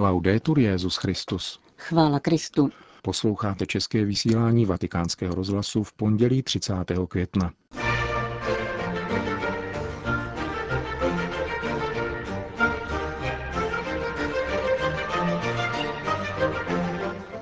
Laudetur Jezus Christus. Chvála Kristu. Posloucháte české vysílání Vatikánského rozhlasu v pondělí 30. května.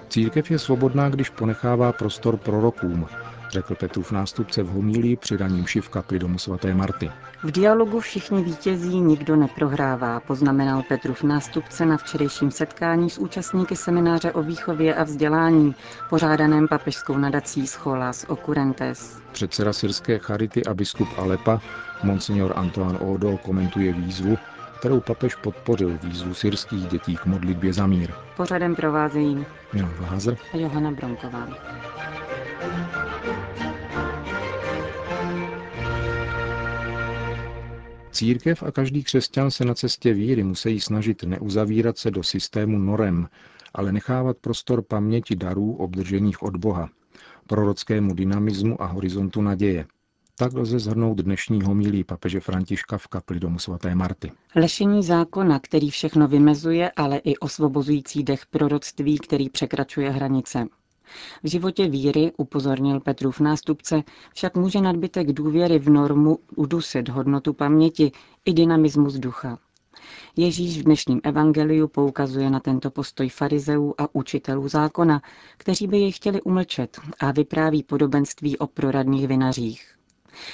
Církev je svobodná, když ponechává prostor prorokům, řekl Petrův nástupce v homílii při raním v kapli domu svaté Marty. V dialogu všichni vítězí, nikdo neprohrává, poznamenal Petrův nástupce na včerejším setkání s účastníky semináře o výchově a vzdělání, pořádaném papežskou nadací Scholas Occurrentes. Předseda syrské charity a biskup Alepa, monsignor Antoine Odo, komentuje výzvu, kterou papež podpořil výzvu syrských dětí k modlitbě za mír. Pořadem provázejí Milan Glázer a Johana Bronková. Církev a každý křesťan se na cestě víry musí snažit neuzavírat se do systému norem, ale nechávat prostor paměti darů obdržených od Boha, prorockému dynamismu a horizontu naděje. Tak lze zhrnout dnešní homilí papeže Františka v kapli domu svaté Marty. Lešení zákona, který všechno vymezuje, ale i osvobozující dech proroctví, který překračuje hranice. V životě víry, upozornil Petrův nástupce, však může nadbytek důvěry v normu udusit hodnotu paměti i dynamismus ducha. Ježíš v dnešním evangeliu poukazuje na tento postoj farizeů a učitelů zákona, kteří by jej chtěli umlčet a vypráví podobenství o proradných vinařích.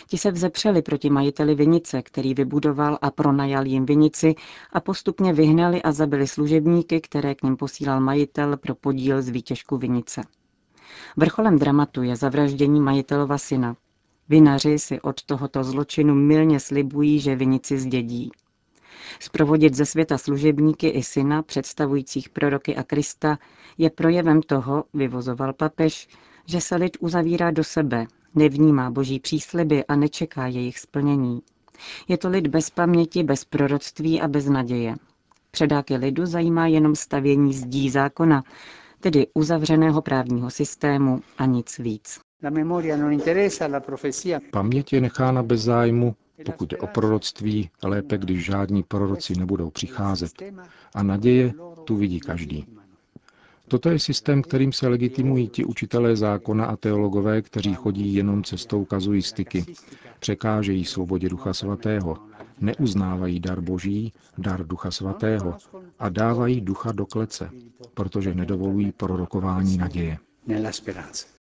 Ti se vzepřeli proti majiteli vinice, který vybudoval a pronajal jim vinici a postupně vyhnali a zabili služebníky, které k ním posílal majitel pro podíl z výtěžku vinice. Vrcholem dramatu je zavraždění majitelova syna. Vinaři si od tohoto zločinu milně slibují, že vinici zdědí. Sprovodit ze světa služebníky i syna, představujících proroky a Krista, je projevem toho, vyvozoval papež, že se lid uzavírá do sebe, nevnímá boží přísliby a nečeká jejich splnění. Je to lid bez paměti, bez proroctví a bez naděje. Předáky lidu zajímá jenom stavění zdí zákona, tedy uzavřeného právního systému a nic víc. Paměť je nechána bez zájmu, pokud je o proroctví, lépe, když žádní proroci nebudou přicházet. A naděje tu vidí každý. Toto je systém, kterým se legitimují ti učitelé zákona a teologové, kteří chodí jenom cestou kazuistiky, překážejí svobodě Ducha Svatého, neuznávají dar Boží, dar Ducha Svatého a dávají ducha do klece, protože nedovolují prorokování naděje.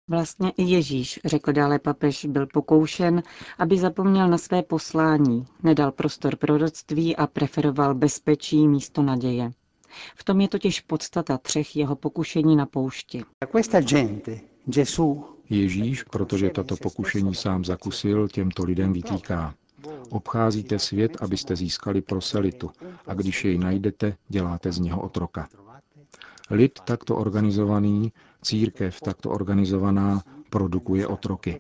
Vlastně i Ježíš, řekl dále papež, byl pokoušen, aby zapomněl na své poslání, nedal prostor proroctví a preferoval bezpečí místo naděje. V tom je totiž podstata třech jeho pokušení na poušti. Ježíš, protože tato pokušení sám zakusil, těmto lidem vytýká. Obcházíte svět, abyste získali proselitu a když jej najdete, děláte z něho otroka. Lid takto organizovaný, církev takto organizovaná, produkuje otroky.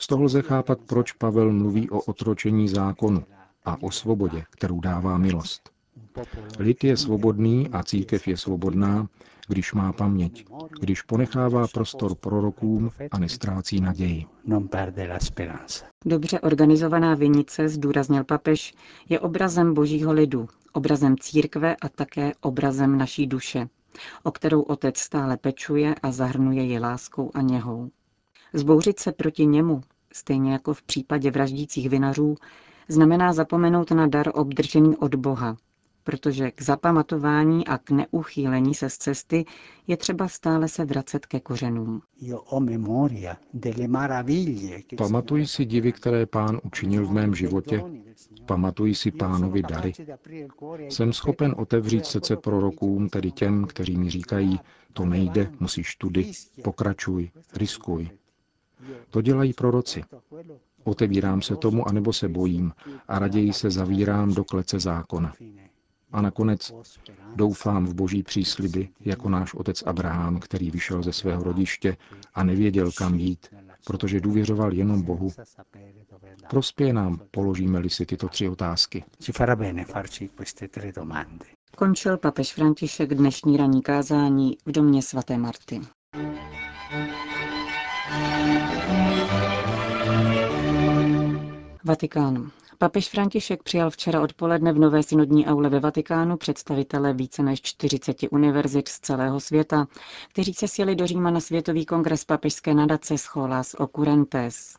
Z toho lze chápat, proč Pavel mluví o otročení zákonu a o svobodě, kterou dává milost. Lid je svobodný a církev je svobodná, když má paměť, když ponechává prostor prorokům a nestrácí naději. Dobře organizovaná vinice, zdůraznil papež, je obrazem božího lidu, obrazem církve a také obrazem naší duše, o kterou otec stále pečuje a zahrnuje ji láskou a něhou. Zbouřit se proti němu, stejně jako v případě vraždících vinařů, znamená zapomenout na dar obdržený od Boha, protože k zapamatování a k neuchýlení se z cesty je třeba stále se vracet ke kořenům. Pamatuji si divy, které pán učinil v mém životě, pamatuji si pánovi dary. Jsem schopen otevřít srdce prorokům, tedy těm, kteří mi říkají, to nejde, musíš tudy, pokračuj, riskuj. To dělají proroci. Otevírám se tomu, anebo se bojím a raději se zavírám do klece zákona. A nakonec doufám v boží přísliby, jako náš otec Abraham, který vyšel ze svého rodiště a nevěděl, kam jít, protože důvěřoval jenom Bohu. Prospěje nám, položíme-li si tyto tři otázky. Končil papež František dnešní ranní kázání v domě svaté Marty. Vatikán. Papež František přijal včera odpoledne v Nové synodní aule ve Vatikánu představitele více než 40 univerzit z celého světa, kteří se sjeli do Říma na Světový kongres papežské nadace Scholas Occurrentes.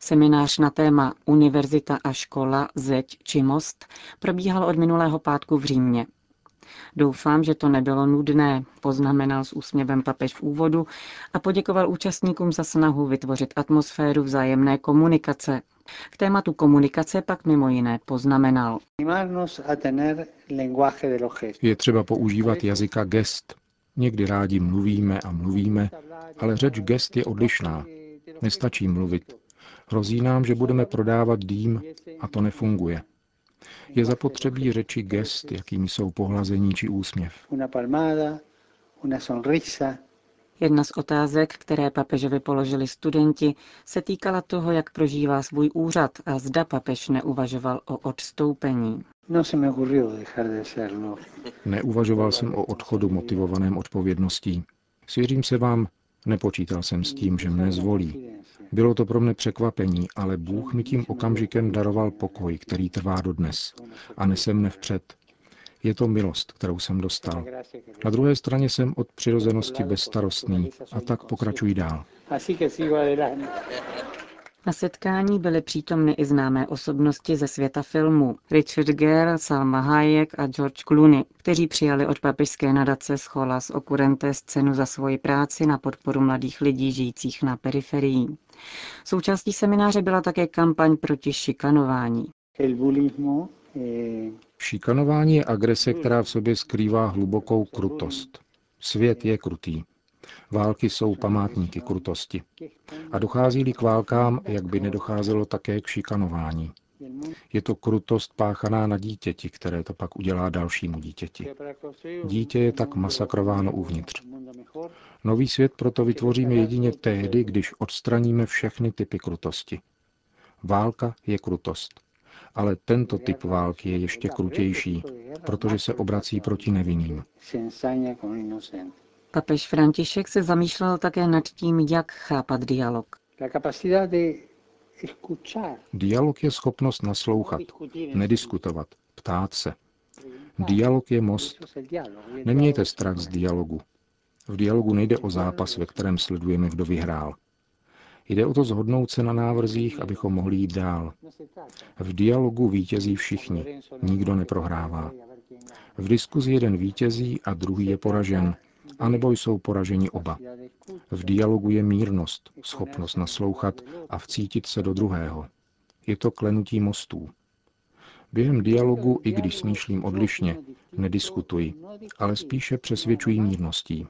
Seminář na téma Univerzita a škola, zeď či most probíhal od minulého pátku v Římě. Doufám, že to nebylo nudné, poznamenal s úsměvem papež v úvodu a poděkoval účastníkům za snahu vytvořit atmosféru vzájemné komunikace. K tématu komunikace pak mimo jiné poznamenal. Je třeba používat jazyka gest. Někdy rádi mluvíme a mluvíme, ale řeč gest je odlišná. Nestačí mluvit. Hrozí nám, že budeme prodávat dým a to nefunguje. Je zapotřebí řeči gest, jakými jsou pohlazení či úsměv. Jedna z otázek, které papežovi položili studenti, se týkala toho, jak prožívá svůj úřad a zda papež neuvažoval o odstoupení. No Neuvažoval jsem o odchodu motivovaném odpovědností. Svěřím se vám, nepočítal jsem s tím, že mne zvolí. Bylo to pro mne překvapení, ale Bůh mi tím okamžikem daroval pokoj, který trvá dodnes a nese mne vpřed. Je to milost, kterou jsem dostal. Na druhé straně jsem od přirozenosti bezstarostný a tak pokračuji dál. Na setkání byly přítomny i známé osobnosti ze světa filmu Richard Gere, Salma Hayek a George Clooney, kteří přijali od papižské nadace Scholas Occurrentes cenu za svoji práci na podporu mladých lidí žijících na periferii. Součástí semináře byla také kampaň proti šikanování. Eh, šikanování je agrese, která v sobě skrývá hlubokou krutost. Svět je krutý. Války jsou památníky krutosti. A dochází-li k válkám, jak by nedocházelo také k šikanování. Je to krutost páchaná na dítěti, které to pak udělá dalšímu dítěti. Dítě je tak masakrováno uvnitř. Nový svět proto vytvoříme jedině tehdy, když odstraníme všechny typy krutosti. Válka je krutost. Ale tento typ války je ještě krutější, protože se obrací proti nevinným. Papež František se zamýšlel také nad tím, jak chápat dialog. Dialog je schopnost naslouchat, nediskutovat, ptát se. Dialog je most. Nemějte strach z dialogu. V dialogu nejde o zápas, ve kterém sledujeme, kdo vyhrál. Jde o to zhodnout se na návrzích, abychom mohli jít dál. V dialogu vítězí všichni, nikdo neprohrává. V diskuzi jeden vítězí a druhý je poražen, anebo jsou poraženi oba. V dialogu je mírnost, schopnost naslouchat a vcítit se do druhého. Je to klenutí mostů. Během dialogu, i když smýšlím odlišně, nediskutuji, ale spíše přesvědčuji mírností.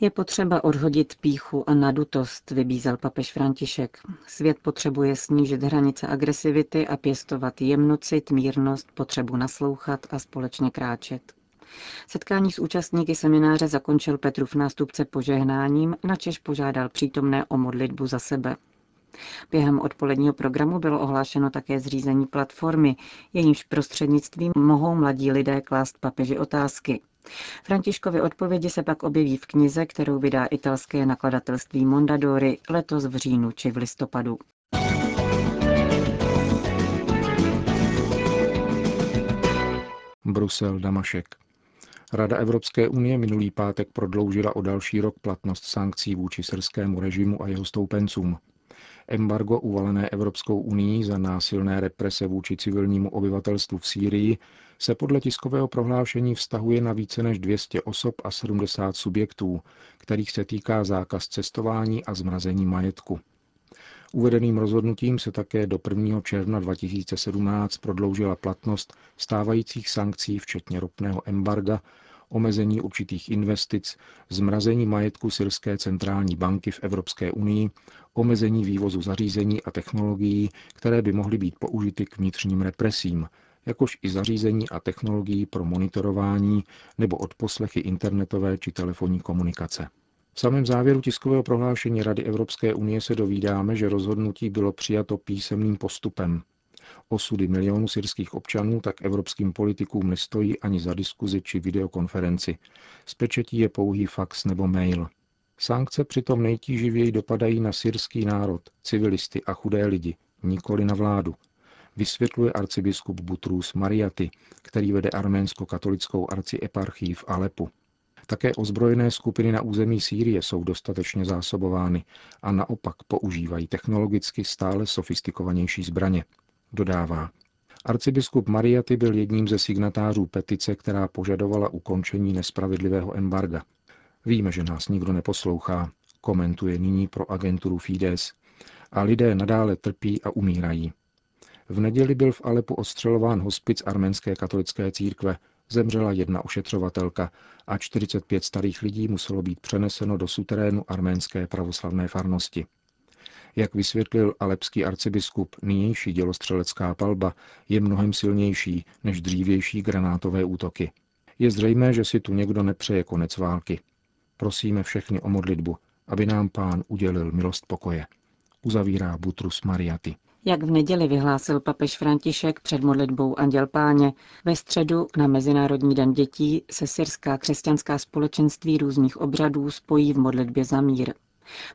Je potřeba odhodit píchu a nadutost, vybízel papež František. Svět potřebuje snížit hranice agresivity a pěstovat jemnocit, mírnost, potřebu naslouchat a společně kráčet. Setkání s účastníky semináře zakončil Petrův nástupce požehnáním, načež požádal přítomné o modlitbu za sebe. Během odpoledního programu bylo ohlášeno také zřízení platformy, jejímž prostřednictvím mohou mladí lidé klást papeži otázky. Františkovy odpovědi se pak objeví v knize, kterou vydá italské nakladatelství Mondadori letos v říjnu či v listopadu. Brusel, Damašek. Rada Evropské unie minulý pátek prodloužila o další rok platnost sankcí vůči srskému režimu a jeho stoupencům. Embargo uvalené Evropskou unii za násilné represe vůči civilnímu obyvatelstvu v Sýrii se podle tiskového prohlášení vztahuje na více než 200 osob a 70 subjektů, kterých se týká zákaz cestování a zmrazení majetku. Uvedeným rozhodnutím se také do 1. června 2017 prodloužila platnost stávajících sankcí, včetně ropného embarga, omezení určitých investic, zmrazení majetku Syrské centrální banky v Evropské unii, omezení vývozu zařízení a technologií, které by mohly být použity k vnitřním represím, jakož i zařízení a technologií pro monitorování nebo odposlechy internetové či telefonní komunikace. V samém závěru tiskového prohlášení Rady Evropské unie se dovídáme, že rozhodnutí bylo přijato písemným postupem. Osudy milionů syrských občanů tak evropským politikům nestojí ani za diskuzi či videokonferenci. Z pečetí je pouhý fax nebo mail. Sankce přitom nejtíživěji dopadají na syrský národ, civilisty a chudé lidi, nikoli na vládu, vysvětluje arcibiskup Butrus Mariaty, který vede arménsko-katolickou arcieparchii v Alepu. Také ozbrojené skupiny na území Sýrie jsou dostatečně zásobovány a naopak používají technologicky stále sofistikovanější zbraně. Dodává, Arcibiskup Mariaty byl jedním ze signatářů petice, která požadovala ukončení nespravedlivého embarga. Víme, že nás nikdo neposlouchá, komentuje nyní pro agenturu Fides, a lidé nadále trpí a umírají. V neděli byl v Alepu ostřelován hospic arménské katolické církve, zemřela jedna ošetřovatelka a 45 starých lidí muselo být přeneseno do suterénu arménské pravoslavné farnosti. Jak vysvětlil alepský arcibiskup, nynější dělostřelecká palba je mnohem silnější než dřívější granátové útoky. Je zřejmé, že si tu někdo nepřeje konec války. Prosíme všechny o modlitbu, aby nám pán udělil milost pokoje. Uzavírá Butrus Mariaty. Jak v neděli vyhlásil papež František před modlitbou Anděl Páně, ve středu na Mezinárodní den dětí se syrská křesťanská společenství různých obřadů spojí v modlitbě za mír.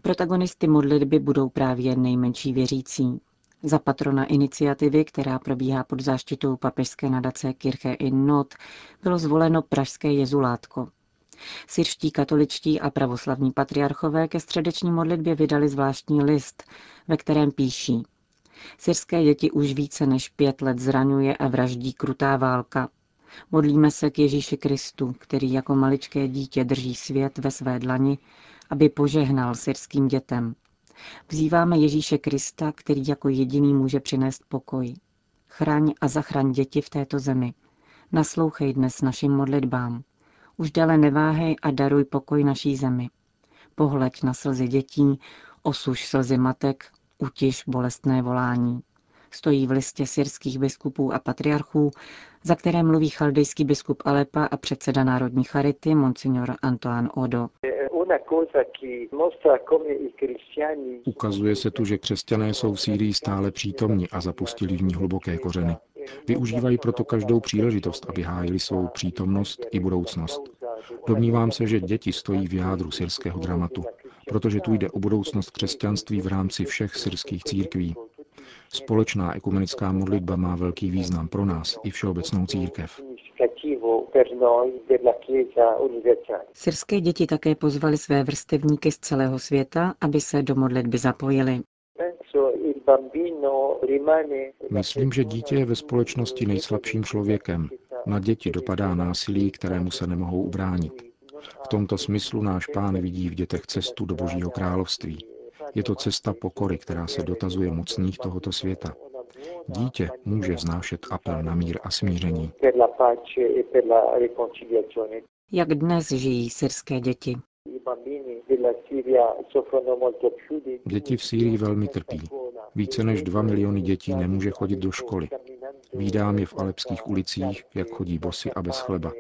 Protagonisty modlitby budou právě nejmenší věřící. Za patrona iniciativy, která probíhá pod záštitou papežské nadace Kirche in Not, bylo zvoleno pražské jezulátko. Syrští katoličtí a pravoslavní patriarchové ke středeční modlitbě vydali zvláštní list, ve kterém píší Syrské děti už více než pět let zraňuje a vraždí krutá válka. Modlíme se k Ježíši Kristu, který jako maličké dítě drží svět ve své dlani aby požehnal syrským dětem. Vzýváme Ježíše Krista, který jako jediný může přinést pokoj. Chraň a zachraň děti v této zemi. Naslouchej dnes našim modlitbám. Už dále neváhej a daruj pokoj naší zemi. Pohleď na slzy dětí, osuš slzy matek, utiš bolestné volání stojí v listě syrských biskupů a patriarchů, za které mluví chaldejský biskup Alepa a předseda Národní charity Monsignor Antoine Odo. Ukazuje se tu, že křesťané jsou v Sýrii stále přítomni a zapustili v ní hluboké kořeny. Využívají proto každou příležitost, aby hájili svou přítomnost i budoucnost. Domnívám se, že děti stojí v jádru syrského dramatu, protože tu jde o budoucnost křesťanství v rámci všech syrských církví. Společná ekumenická modlitba má velký význam pro nás i všeobecnou církev. Syrské děti také pozvali své vrstevníky z celého světa, aby se do modlitby zapojili. Myslím, že dítě je ve společnosti nejslabším člověkem. Na děti dopadá násilí, kterému se nemohou ubránit. V tomto smyslu náš pán vidí v dětech cestu do Božího království. Je to cesta pokory, která se dotazuje mocných tohoto světa. Dítě může vznášet apel na mír a smíření. Jak dnes žijí syrské děti? Děti v Sýrii velmi trpí. Více než dva miliony dětí nemůže chodit do školy. Vídám je v alepských ulicích, jak chodí bosy a bez chleba,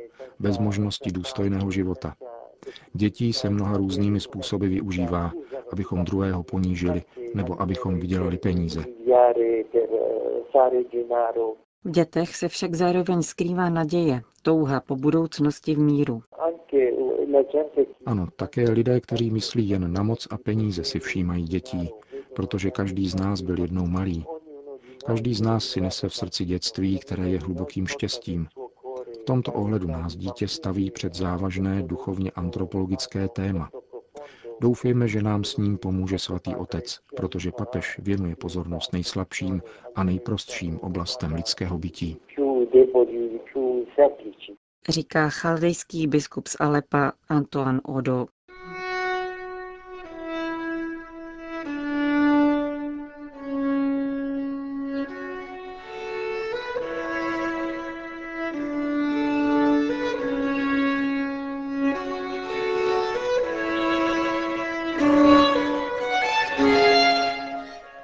bez možnosti důstojného života. Dětí se mnoha různými způsoby využívá, abychom druhého ponížili nebo abychom vydělali peníze. V dětech se však zároveň skrývá naděje, touha po budoucnosti v míru. Ano, také lidé, kteří myslí jen na moc a peníze, si všímají dětí, protože každý z nás byl jednou malý. Každý z nás si nese v srdci dětství, které je hlubokým štěstím. Tomto ohledu nás dítě staví před závažné duchovně antropologické téma. Doufejme, že nám s ním pomůže svatý Otec, protože papež věnuje pozornost nejslabším a nejprostším oblastem lidského bytí. Říká chaldejský biskup z Alepa Antoine Odo.